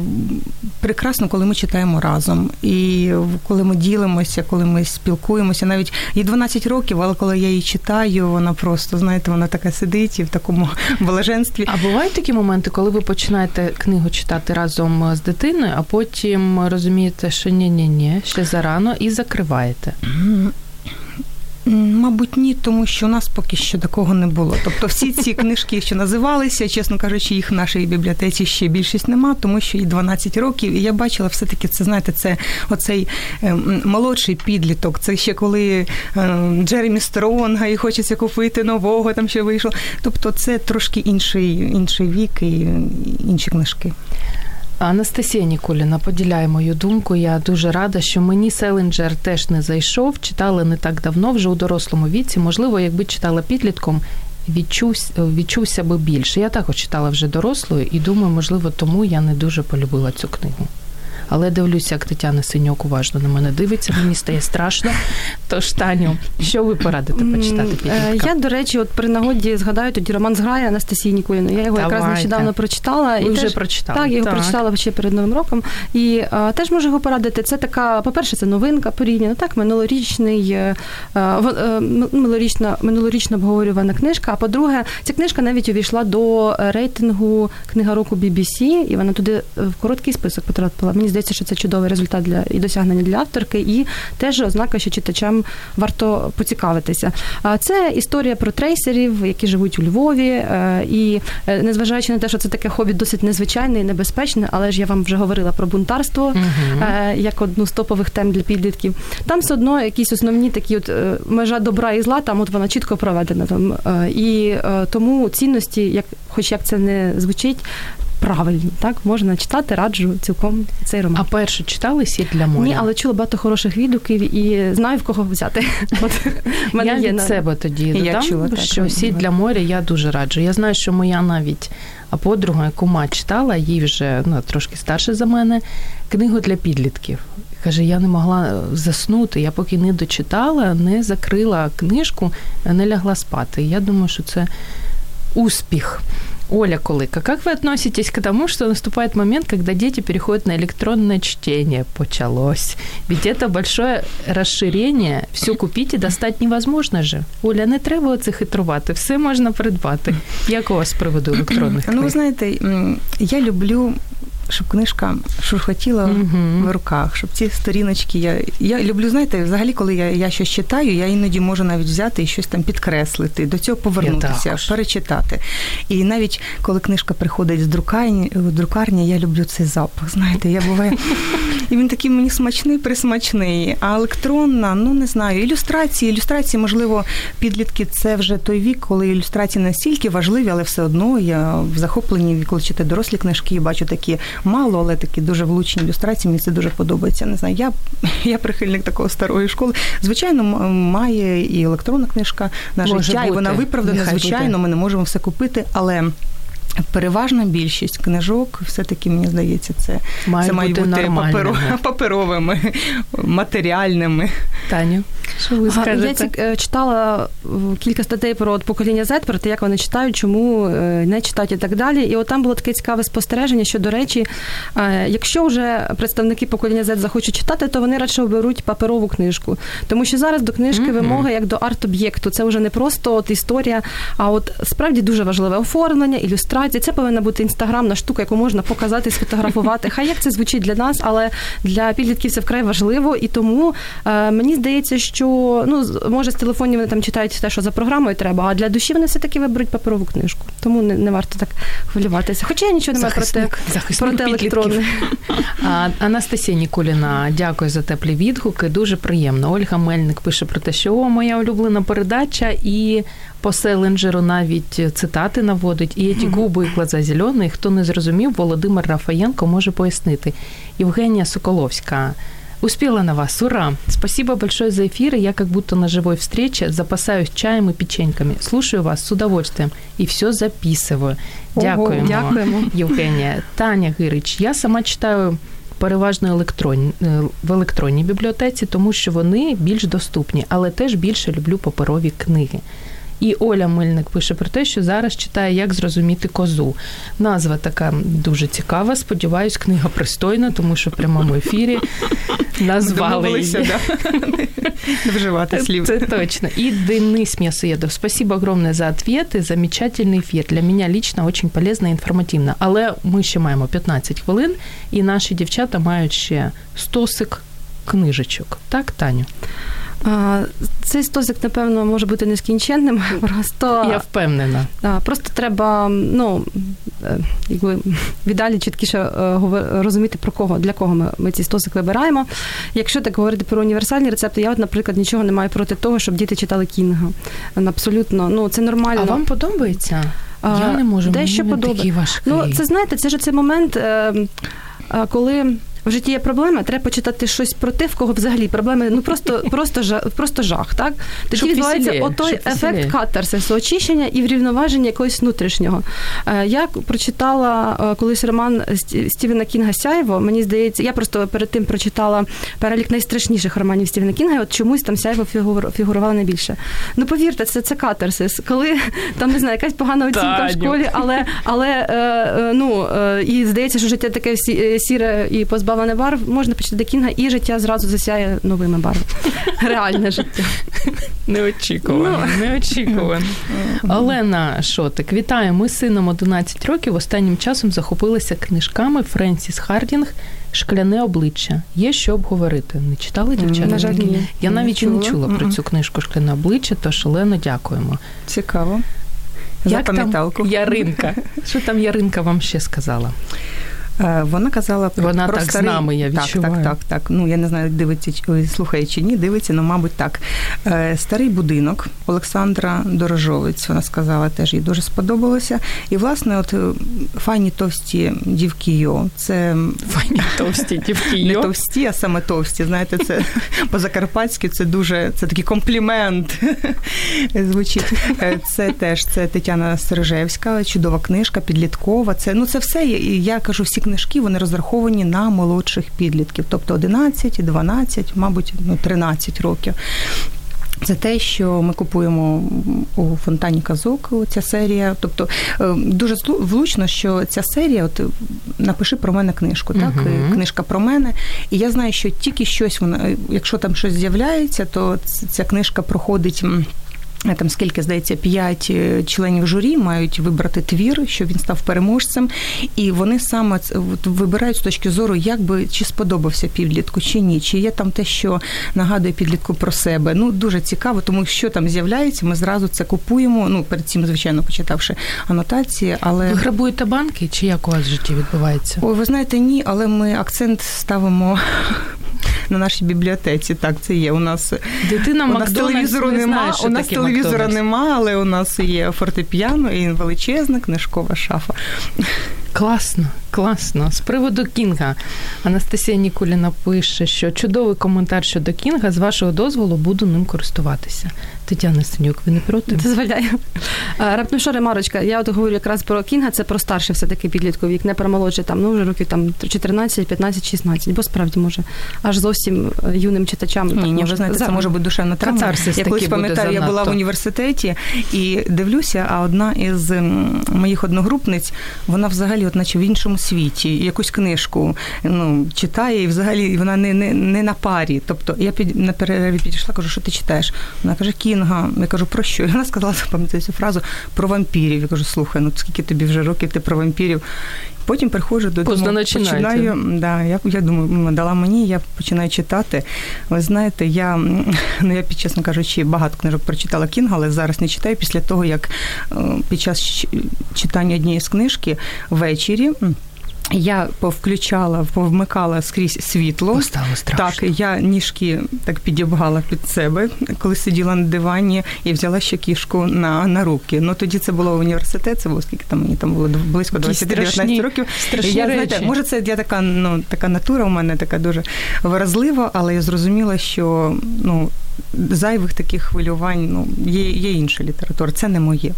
прекрасно, коли ми читаємо разом. І коли ми ділимося, коли ми спілкуємося, навіть їй 12 років, але коли я її читаю, вона просто, знаєте, вона така сидить і в такому блаженстві. А бувають такі моменти, коли ви починаєте книгу читати разом з дитиною, а потім розумієте, що ні-ні-ні, ще зарано, і закриваєте. Мабуть, ні, тому що у нас поки що такого не було. Тобто, всі ці книжки, що називалися, чесно кажучи, їх в нашій бібліотеці ще більшість нема, тому що і 12 років. І я бачила все-таки це, знаєте, це оцей ем, молодший підліток. Це ще коли ем, Джеремі Стронга і хочеться купити нового, там що вийшло. Тобто, це трошки інший, інший вік і інші книжки. Анастасія Ніколіна поділяє мою думку. Я дуже рада, що мені Селенджер теж не зайшов. Читала не так давно, вже у дорослому віці. Можливо, якби читала підлітком, відчувся, відчувся би більше. Я також читала вже дорослою і думаю, можливо, тому я не дуже полюбила цю книгу але дивлюся, як Тетяна Синьок уважно на мене дивиться, мені стає страшно. Тож, Таню, що ви порадите почитати е, підлітка? Я, до речі, от при нагоді згадаю тоді роман зграє Анастасії Ніколіної. Я його Давайте. якраз нещодавно прочитала. Ви і вже теж, прочитали. Так, я його так. прочитала ще перед Новим роком. І а, теж можу його порадити. Це така, по-перше, це новинка порівняно. Так, минулорічний, а, е, минулорічна, минулорічно обговорювана книжка. А по-друге, ця книжка навіть увійшла до рейтингу книга року BBC, і вона туди в короткий список потрапила. Мені здається, здається, що це чудовий результат для і досягнення для авторки, і теж ознака, що читачам варто поцікавитися. А це історія про трейсерів, які живуть у Львові, е, і е, незважаючи на те, що це таке хобі досить незвичайне і небезпечне, але ж я вам вже говорила про бунтарство угу. як одну з топових тем для підлітків. Там все одно якісь основні такі от межа добра і зла, там от вона чітко проведена. Там і тому цінності, як, хоч як це не звучить, правильні. Так можна читати, раджу цілком цей роман. А перше читали «Сіль для моря? Ні, але чула багато хороших відгуків і знаю в кого взяти. От мене я від себе тоді додам, чула, що сіль для моря я дуже раджу. Я знаю, що моя навіть подруга, яку мать читала, їй вже ну, трошки старше за мене, книгу для підлітків. Каже, я не могла заснути. Я поки не дочитала, не закрила книжку, не лягла спати. Я думаю, що це успіх. Оля Кулыка, как вы относитесь к тому, что наступает момент, когда дети переходят на электронное чтение? Почалось. Ведь это большое розширення, все купити і достати невозможно же. Оля, не треба оце хитрувати, все можна придбати. Як у вас з приводу електронних книг? Ну, ви знаєте, я люблю щоб книжка шурхотіла uh-huh. в руках, щоб ці сторіночки. Я я люблю, знаєте, взагалі, коли я я щось читаю, я іноді можу навіть взяти і щось там підкреслити, до цього повернутися, перечитати. І навіть коли книжка приходить з друкарні, друкарні, я люблю цей запах. Знаєте, я буває. І він такий мені смачний, присмачний. А електронна, ну не знаю, ілюстрації. Ілюстрації, можливо, підлітки це вже той вік, коли ілюстрації настільки важливі, але все одно я в захопленні, коли читаю дорослі книжки, бачу такі мало, але такі дуже влучні ілюстрації. Мені це дуже подобається. Не знаю, я я прихильник такої старої школи. Звичайно, має і електронна книжка на Може життя, бути. і вона виправдана. Нехай звичайно, буде. ми не можемо все купити, але. Переважна більшість книжок, все-таки мені здається, це має це має бути, бути паперо, паперовими, матеріальними. Таню, Що ви скажете? Я читала кілька статей про от покоління Z, про те, як вони читають, чому не читають і так далі. І от там було таке цікаве спостереження, що, до речі, якщо вже представники покоління Z захочуть читати, то вони радше оберуть паперову книжку. Тому що зараз до книжки mm-hmm. вимоги як до арт-об'єкту. Це вже не просто от історія, а от справді дуже важливе оформлення, ілюстрації. Це повинна бути інстаграмна штука, яку можна показати, сфотографувати. Хай як це звучить для нас, але для підлітків це вкрай важливо. І тому е, мені здається, що ну може з телефонів вони там читають те, що за програмою треба, а для душі вони все таки виберуть паперову книжку. Тому не, не варто так хвилюватися. Хоча я нічого не маю проти, проти електронних. Анастасія Ніколіна, дякую за теплі відгуки. Дуже приємно. Ольга Мельник пише про те, що о, моя улюблена передача, і по Селенджеру навіть цитати наводить. І ці губи і глаза зелені. Хто не зрозумів, Володимир Рафаєнко може пояснити. Євгенія Соколовська. Успела на вас, ура! Спасибо большое за эфир. Я как будто на живой встрече запасаюсь чаем и печеньками. Слушаю вас с удовольствием и все записываю. Дякуємо, Дякуємо. Євгенія. Таня Гирич. Я сама читаю переважно електронні, в електронній бібліотеці, тому що вони більш доступні, але теж більше люблю паперові книги. І Оля Мильник пише про те, що зараз читає, як зрозуміти козу. Назва така дуже цікава. Сподіваюсь, книга пристойна, тому що в прямому ефірі назвали її. Не вживати слів. Це точно. І Денис М'ясоєдов. Спасибо огромне за ответы. Замечательний ефір. Для мене лично очень полезно і інформативно. Але ми ще маємо 15 хвилин, і наші дівчата мають ще стосик книжечок. Так, Таню? Цей стосик, напевно, може бути нескінченним. Просто я впевнена. Просто треба ну е, якби віддалі чіткіше е, розуміти про кого для кого ми, ми цей стосик вибираємо. Якщо так говорити про універсальні рецепти, я от, наприклад, нічого не маю проти того, щоб діти читали кінга. Абсолютно, ну це нормально. А вам подобається? Я не можу дещо подобається. Ну, це знаєте, це ж цей момент, е, коли в житті є проблема, треба почитати щось про те, в кого взагалі проблеми ну просто просто жах, просто жах. Так тоді відбувається отой ефект катарсису, очищення і врівноваження якогось внутрішнього. Е, я прочитала е, колись роман Стівена Кінга Сяйво. Мені здається, я просто перед тим прочитала перелік найстрашніших романів Стівена Кінга. і От чомусь там Сяйво фігурувало найбільше. Ну повірте, це це катарсис, коли там не знаю, якась погана оцінка в школі, але але е, ну і здається, що життя таке сіре і позбавлене позбавлене барв, можна почитати Кінга, і життя зразу засяє новими барвами. Реальне життя. Неочікувано. Ну. Неочікувано. Олена Шотик, вітаю. Ми з сином 11 років останнім часом захопилися книжками Френсіс Хардінг. Шкляне обличчя. Є що обговорити. Не читали дівчата? На жаль, ні. Я навіть і не чула про цю книжку Шкляне обличчя, тож Олено, дякуємо. Цікаво. Як там Яринка? Що там Яринка вам ще сказала? Е, вона казала про Вона про так старий... з нами, я відчуваю. Так, так, так, так. Ну, я не знаю, дивиться, слухає чи ні, дивиться, ну, мабуть, так. Е, старий будинок Олександра Дорожовець, вона сказала, теж їй дуже сподобалося. І, власне, от е, файні товсті дівки Йо, це файні товсті дівки Йо? Не товсті, а саме товсті. Знаєте, це по-закарпатськи це дуже це такий комплімент звучить. Це теж це Тетяна Сержевська, чудова книжка, підліткова. Це ну це все. Я кажу, всі книжки вони розраховані на молодших підлітків, тобто 11, 12, мабуть, ну 13 років. Це те, що ми купуємо у фонтані казок. Ця серія. Тобто е, дуже влучно, що ця серія, от напиши про мене книжку, так uh-huh. книжка про мене. І я знаю, що тільки щось вона, якщо там щось з'являється, то ця книжка проходить. Е, там скільки здається, п'ять е, членів журі мають вибрати твір, щоб він став переможцем, і вони саме вибирають з точки зору, як би чи сподобався підлітку, чи ні, чи є там те, що нагадує підлітку про себе. Ну дуже цікаво, тому що там з'являється, ми зразу це купуємо. Ну перед цим, звичайно, почитавши анотації, але ви грабуєте банки, чи як у вас в житті відбувається? Ой, ви знаєте, ні, але ми акцент ставимо на нашій бібліотеці. Так, це є. У нас дитина у нас телевізору не нема. У нас телевізора Макдональдс. нема, але у нас є фортепіано і величезна книжкова шафа. Класно, класно. З приводу Кінга Анастасія Нікуліна пише, що чудовий коментар щодо Кінга. З вашого дозволу буду ним користуватися. Тетяна Синюк, ви не проти? Дозволяю. Раптом що, ремарочка, я от говорю якраз про Кінга, це про старший все-таки підлітку вік, не про молодший, там, ну вже років там 14, 15, 16, бо справді може аж зовсім е, юним читачам. Ні, так ні, може ви знаєте, це може бути душевна травма. Я колись пам'ятаю, я була в університеті і дивлюся, а одна із моїх одногрупниць, вона взагалі, от наче в іншому світі, якусь книжку ну, читає, і взагалі вона не, не, не на парі. Тобто я під, на перерві підійшла, кажу, що ти читаєш? Вона каже, Кінга. Я кажу, про що? І вона сказала, пам'ятаю цю фразу про вампірів. Я кажу, слухай, ну скільки тобі вже років ти про вампірів? Потім приходжу додому, Поздно починаєте. починаю, да, я, я думаю, дала мені, я починаю читати. Ви знаєте, я, ну, я чесно кажучи, багато книжок прочитала Кінга, але зараз не читаю після того, як е, під час читання однієї з книжки ввечері. Я повключала, повмикала скрізь світло. Стало страшно. Так, я ніжки так підібгала під себе, коли сиділа на дивані і взяла ще кішку на, на руки. Ну тоді це було університет, це було скільки там мені там було близько Якісь 20-19 років. страшні І я, знаєте, речі. може, це я така, ну така натура у мене така дуже виразлива, але я зрозуміла, що ну. Зайвих таких хвилювань, ну є, є інша література, це не моє.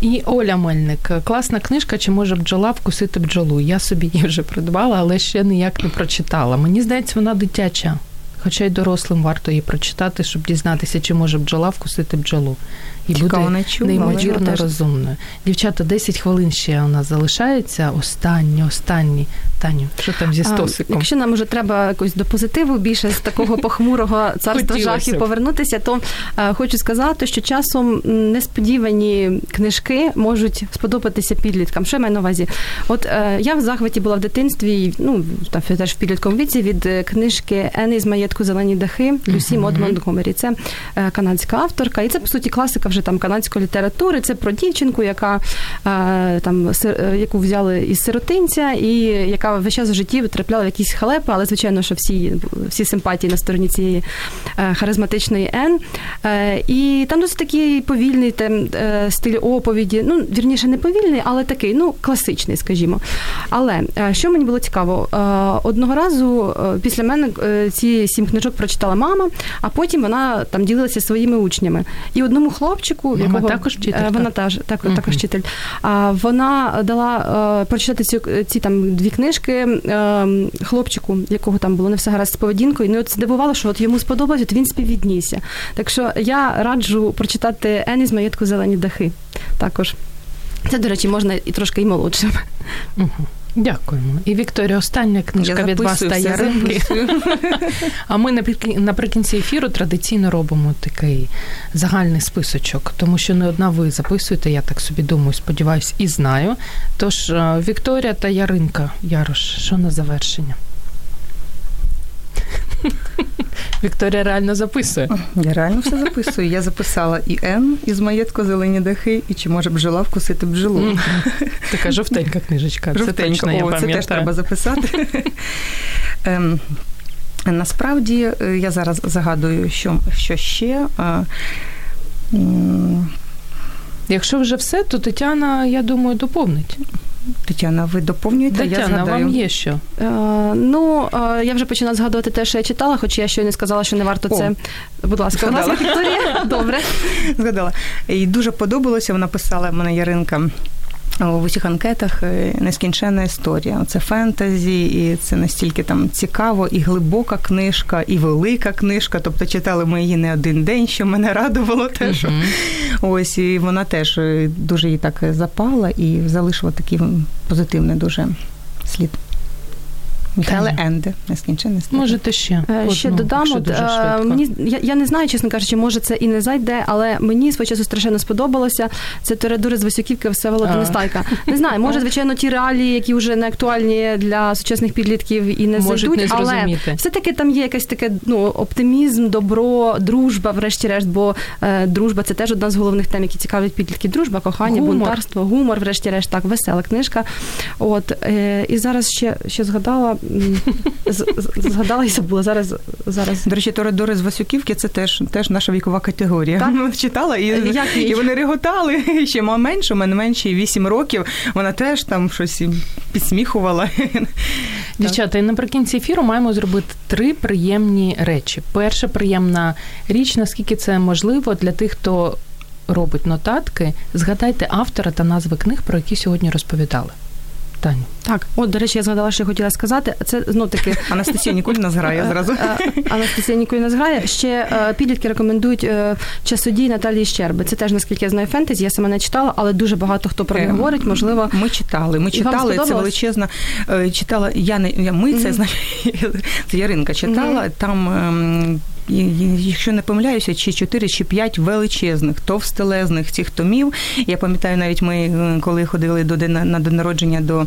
І Оля Мельник, класна книжка, чи може бджола вкусити бджолу? Я собі її вже придбала, але ще ніяк не прочитала. Мені здається, вона дитяча. Хоча й дорослим варто її прочитати, щоб дізнатися, чи може бджола вкусити бджолу. І Цікаво, буде не чула, неймовірно розумною. Дівчата, 10 хвилин ще у нас залишається. Останні, останні. Таню, що там зі А, стосиком? Якщо нам вже треба якось до позитиву більше з такого похмурого царства жахів повернутися, то е, хочу сказати, що часом несподівані книжки можуть сподобатися підліткам. Що я маю на увазі? От е, я в захваті була в дитинстві, ну там теж в підлітковому віці від е, книжки Ени з маєтку Зелені дахи Люсі Мод Монтгомері. Це е, канадська авторка, і це по суті класика вже там канадської літератури. Це про дівчинку, яка е, там е, яку взяли із сиротинця, і яка весь час в житті потрапляла в якісь халепи, але звичайно, що всі, всі симпатії на стороні цієї харизматичної. Е, І там досить такий повільний там, стиль оповіді. Ну, вірніше, не повільний, але такий, ну, класичний, скажімо. Але що мені було цікаво, одного разу після мене ці сім книжок прочитала мама, а потім вона там ділилася своїми учнями. І одному хлопчику, Мама якого також вчителька? Е, вона теж так, Мгм. також вчитель. А вона дала е, прочитати ці, ці там дві книжки е, хлопчику, якого там було не все гаразд з поведінкою. Ну, і от здивувало, що от йому сподобалось, от він співвіднісся. Так що я раджу прочитати Ені з маєтку зелені дахи. Також. Це, до речі, можна і трошки і молодшим. Угу. Дякуємо. І Вікторія, остання книжка Я від вас та Яринки. А ми наприкін- наприкінці ефіру традиційно робимо такий загальний списочок, тому що не одна ви записуєте, я так собі думаю, сподіваюсь, і знаю. Тож е, Вікторія та Яринка Ярош, що на завершення? Вікторія реально записує. Я реально все записую. Я записала і Н із маєтку зелені дахи, і чи може бджола вкусити бджолу. Така жовтенька книжечка. Це Жовтенько. точно я О, це теж треба записати. Ем, Насправді е, я зараз загадую, що, що ще. Е, Якщо вже все, то Тетяна, я думаю, доповнить. Тетяна, ви доповнюєте? я Тетяна, згадаю. вам є що? Е, ну, е, я вже починаю згадувати те, що я читала, хоч я щойно сказала, що не варто О. це. Будь ласка, будь ласка, Вікторія. Добре. Згадала. І дуже подобалося. Вона писала мене Яринка. В усіх анкетах е, нескінченна історія. Це фентезі, і це настільки там цікаво, і глибока книжка, і велика книжка. Тобто читали ми її не один день, що мене радувало теж. Мгм. Ось і вона теж е, дуже їй так запала і залишила такий позитивний дуже слід. Нескінченна історія. Можете ще. Е, Ще додам, от, дуже е, швидко. мені я, я не знаю, чесно кажучи, може це і не зайде, але мені свого часу страшенно сподобалося. Це Тередури з Васюківки Всеволода. Нестайка. Не знаю, може, звичайно, ті реалії, які вже не актуальні для сучасних підлітків і не Можуть зайдуть, не але все-таки там є якась таке ну, оптимізм, добро, дружба, врешті-решт, бо е, дружба це теж одна з головних тем, які цікавлять підлітків. Дружба, кохання, Гумор. бунтарство, гумор, врешті-решт, так, весела книжка. От, е, і зараз ще, ще згадала згадала і забула. Зараз зараз. До речі, Торедори з Васюківки це теж теж наша вікова категорія. Так? Читала і Як і вони реготали ще менше, у мене менше 8 років. Вона теж там щось підсміхувала. Дівчата, і наприкінці ефіру маємо зробити три приємні речі. Перша приємна річ, наскільки це можливо для тих, хто робить нотатки, згадайте автора та назви книг, про які сьогодні розповідали. Таню. Так, от, до речі, я згадала, що я хотіла сказати. Це ну таки Анастасія Нікуліна зграє зразу. Е, е, Анастасія Нікуліна зграє. Ще е, підлітки рекомендують часодій Наталії Щерби. Це теж наскільки я знаю фентезі. Я сама не читала, але дуже багато хто про неї говорить. Можливо, ми читали. Ми читали це величезна. Читала я не ми це. Це Яринка читала. Там ем, якщо не помиляюся, чи 4, чи 5 величезних, товстелезних цих томів. Я пам'ятаю, навіть ми, е, коли ходили до на день народження до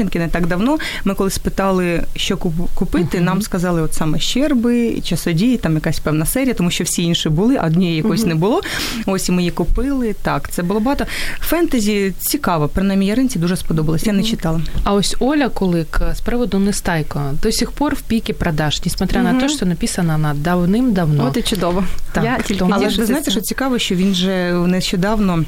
дівчинки, не так давно. Ми коли спитали, що купити, uh-huh. нам сказали, от саме щерби, часодії, там якась певна серія, тому що всі інші були, а однієї якось uh-huh. не було. Ось і ми її купили. Так, це було багато. Фентезі цікаво, принаймні Яринці дуже сподобалось. Я не читала. А ось Оля Кулик з приводу Нестайко до сих пор в пікі продаж, несмотря на те, що написано на давним-давно. От і чудово. Так, Я тільки Але ж ви знаєте, що цікаво, що він же нещодавно.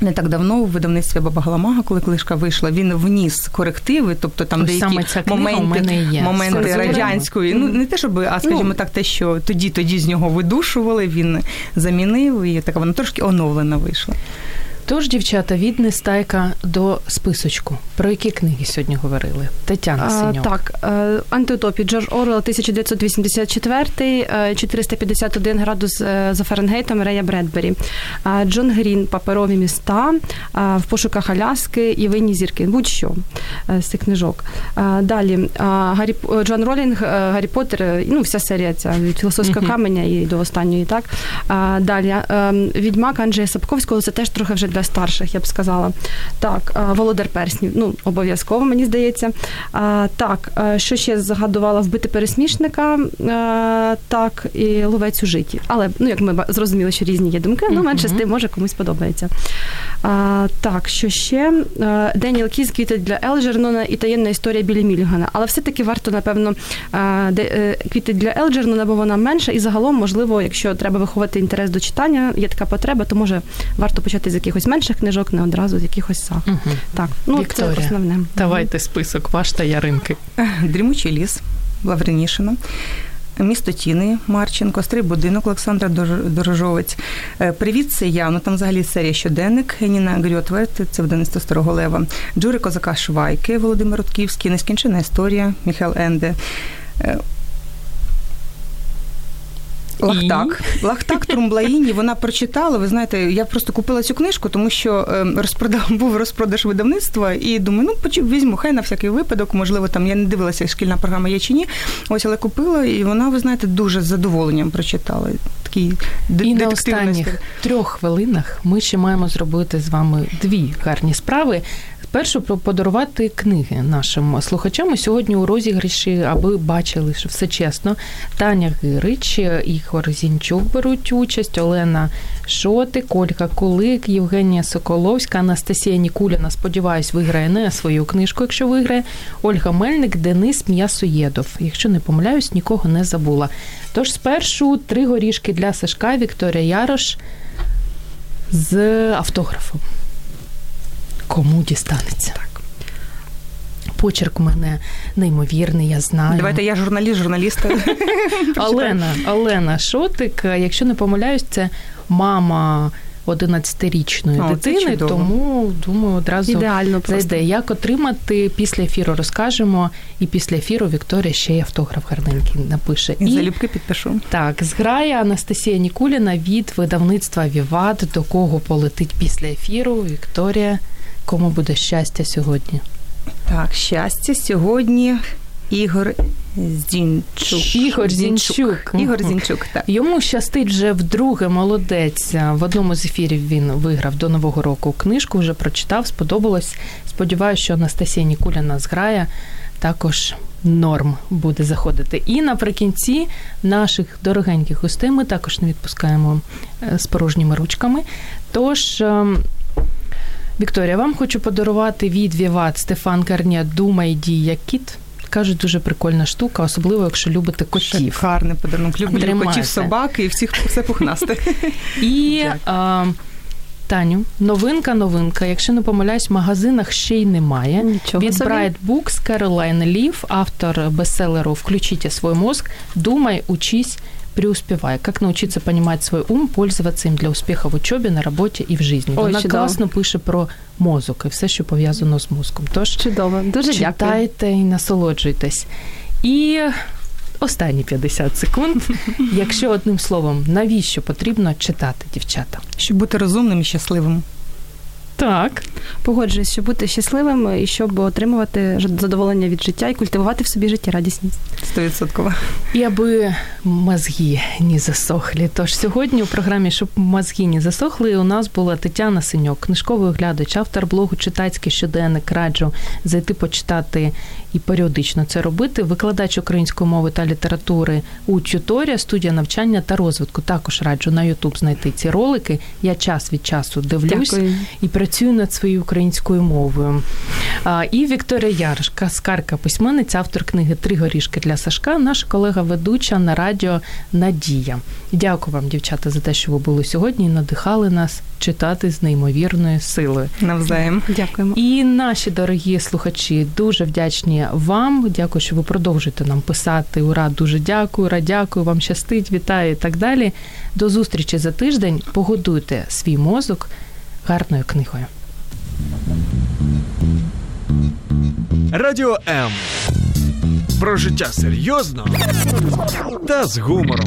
Не так давно у видавництві Баба Галамага, коли книжка вийшла, він вніс корективи, тобто там Ось деякі моменти є. моменти радянської. Mm-hmm. Ну не те, щоб, а скажімо ну, так, те, що тоді тоді з нього видушували, він замінив, і така вона трошки оновлена вийшла. Тож, дівчата, від Нестайка до списочку. Про які книги сьогодні говорили? Тетяна Синьок. Так, е, антиутопії Джордж Орвел, 1984, 451 е, градус е, за Фаренгейтом Рея Бредбері. Джон Грін, Паперові міста, в пошуках Аляски і винні зірки. Будь-що з цих книжок. Далі Гаррі Джоан Ролінг, Гаррі Поттер, ну вся серія ця від філософського каменя і до останньої. Так далі Відьмак Анджея Сапковського. Це теж трохи вже для старших, я б сказала. Так, Володар Перснів, ну, обов'язково, мені здається. Так, що ще згадувала вбити пересмішника, так, і ловець у житті. Але, ну, як ми зрозуміли, що різні є думки, ну, менше з тим, може, комусь подобається. Так, що ще? Деніел Кіз квіти для Елджернона і таємна історія Білі Мільгана. Але все-таки варто, напевно, е, квіти для Елджернона, бо вона менша, і загалом, можливо, якщо треба виховати інтерес до читання, є така потреба, то може варто почати з якихось якихось менших книжок, не одразу з якихось саг. Угу. Так, ну Вікторія, це основне. Давайте список ваш та Яринки. Дрімучий ліс Лавренішина. Місто Тіни Марченко, Стрий будинок Олександра Дорожовець. Е, Привіт, це я. Ну там взагалі серія щоденник Ніна Грьответ, це видавництво Старого Лева, Джури Козака Швайки, Володимир Рутківський, Нескінчена історія, Міхел Енде. Лахтак. Лахтак Трумблаїні, вона прочитала. Ви знаєте, я просто купила цю книжку, тому що ем, розпродав був розпродаж видавництва, і думаю, ну візьму, хай на всякий випадок, можливо, там я не дивилася, шкільна програма є чи ні. Ось, але купила, і вона, ви знаєте, дуже з задоволенням прочитала. Такий І на останніх трьох хвилинах ми ще маємо зробити з вами дві гарні справи. Першу подарувати книги нашим слухачам. Сьогодні у розіграші, аби бачили, що все чесно. Таня Гирич, Ігор Зінчук беруть участь, Олена Шоти, Колька Кулик, Євгенія Соколовська, Анастасія Нікуліна. Сподіваюсь, виграє не свою книжку, якщо виграє. Ольга Мельник, Денис М'ясоєдов. Якщо не помиляюсь, нікого не забула. Тож спершу три горішки для Сашка Вікторія Ярош з автографом кому дістанеться. Так. Почерк у мене неймовірний, я знаю. Давайте я журналіст, журналіста. Олена, Олена Шотик, якщо не помиляюсь, це мама 11-річної О, дитини, тому думаю, одразу ідеально зайде. Як отримати після ефіру, розкажемо. І після ефіру Вікторія ще й автограф гарненький напише. І залюбки підпишу. Так, зграє Анастасія Нікуліна від видавництва Віват, до кого полетить після ефіру. Вікторія, кому буде щастя сьогодні? Так, щастя сьогодні. Ігор Зінчук. Ігор Зінчук. Ігор Зінчук, так. Йому щастить вже вдруге молодець. В одному з ефірів він виграв до Нового року книжку, вже прочитав, сподобалось. Сподіваюся, що Анастасія Нікуляна зграє також норм буде заходити. І наприкінці наших дорогеньких гостей ми також не відпускаємо е, з порожніми ручками. Тож. Ем, Вікторія, вам хочу подарувати від Віват Стефан Карня Думай дій як кіт кажуть, дуже прикольна штука, особливо якщо любите котів. Шикарний подарунок. Люблю Тримайте. котів, собак і всіх все пухнасте. І а, Таню, новинка, новинка. Якщо не помиляюсь, в магазинах ще й немає. Нічого Від собі. Bright Books Caroline Leaf, автор бестселеру Включіть свой мозг, думай, учись, преуспевай. Как научиться понимать свой ум, пользоваться им для успеха в учебе, на роботі і в житті. Вона чудово. класно пише про мозок і все, що пов'язано з мозком. Тож Чудово, дуже дякую. читайте і насолоджуйтесь. І останні 50 секунд. Якщо одним словом, навіщо потрібно читати, дівчата? Щоб бути розумним і щасливим. Так. Погоджуюсь, щоб бути щасливим і щоб отримувати задоволення від життя і культивувати в собі життєрадісність. Стовідсотково. І аби мозги не засохли. Тож сьогодні у програмі Щоб мозги не засохли, у нас була Тетяна Синьок, книжковий оглядач, автор блогу Читацький щоденник. Раджу зайти почитати і періодично це робити. Викладач української мови та літератури у Тюторія, студія навчання та розвитку. Також раджу на Ютуб знайти ці ролики. Я час від часу дивлюсь Дякую. і працюю над своєю українською мовою. А, І Вікторія Яришка, скарка письменниця, автор книги Три горішки для Сашка, наша колега ведуча на радіо Надія. Дякую вам, дівчата, за те, що ви були сьогодні і надихали нас читати з неймовірною силою. Навзаєм. Дякуємо. І наші дорогі слухачі дуже вдячні вам. Дякую, що ви продовжуєте нам писати. Ура, дуже дякую, ура, дякую, вам щастить, вітаю і так далі. До зустрічі за тиждень. Погодуйте свій мозок гарною книгою. Радіо М. Про життя серйозно та з гумором.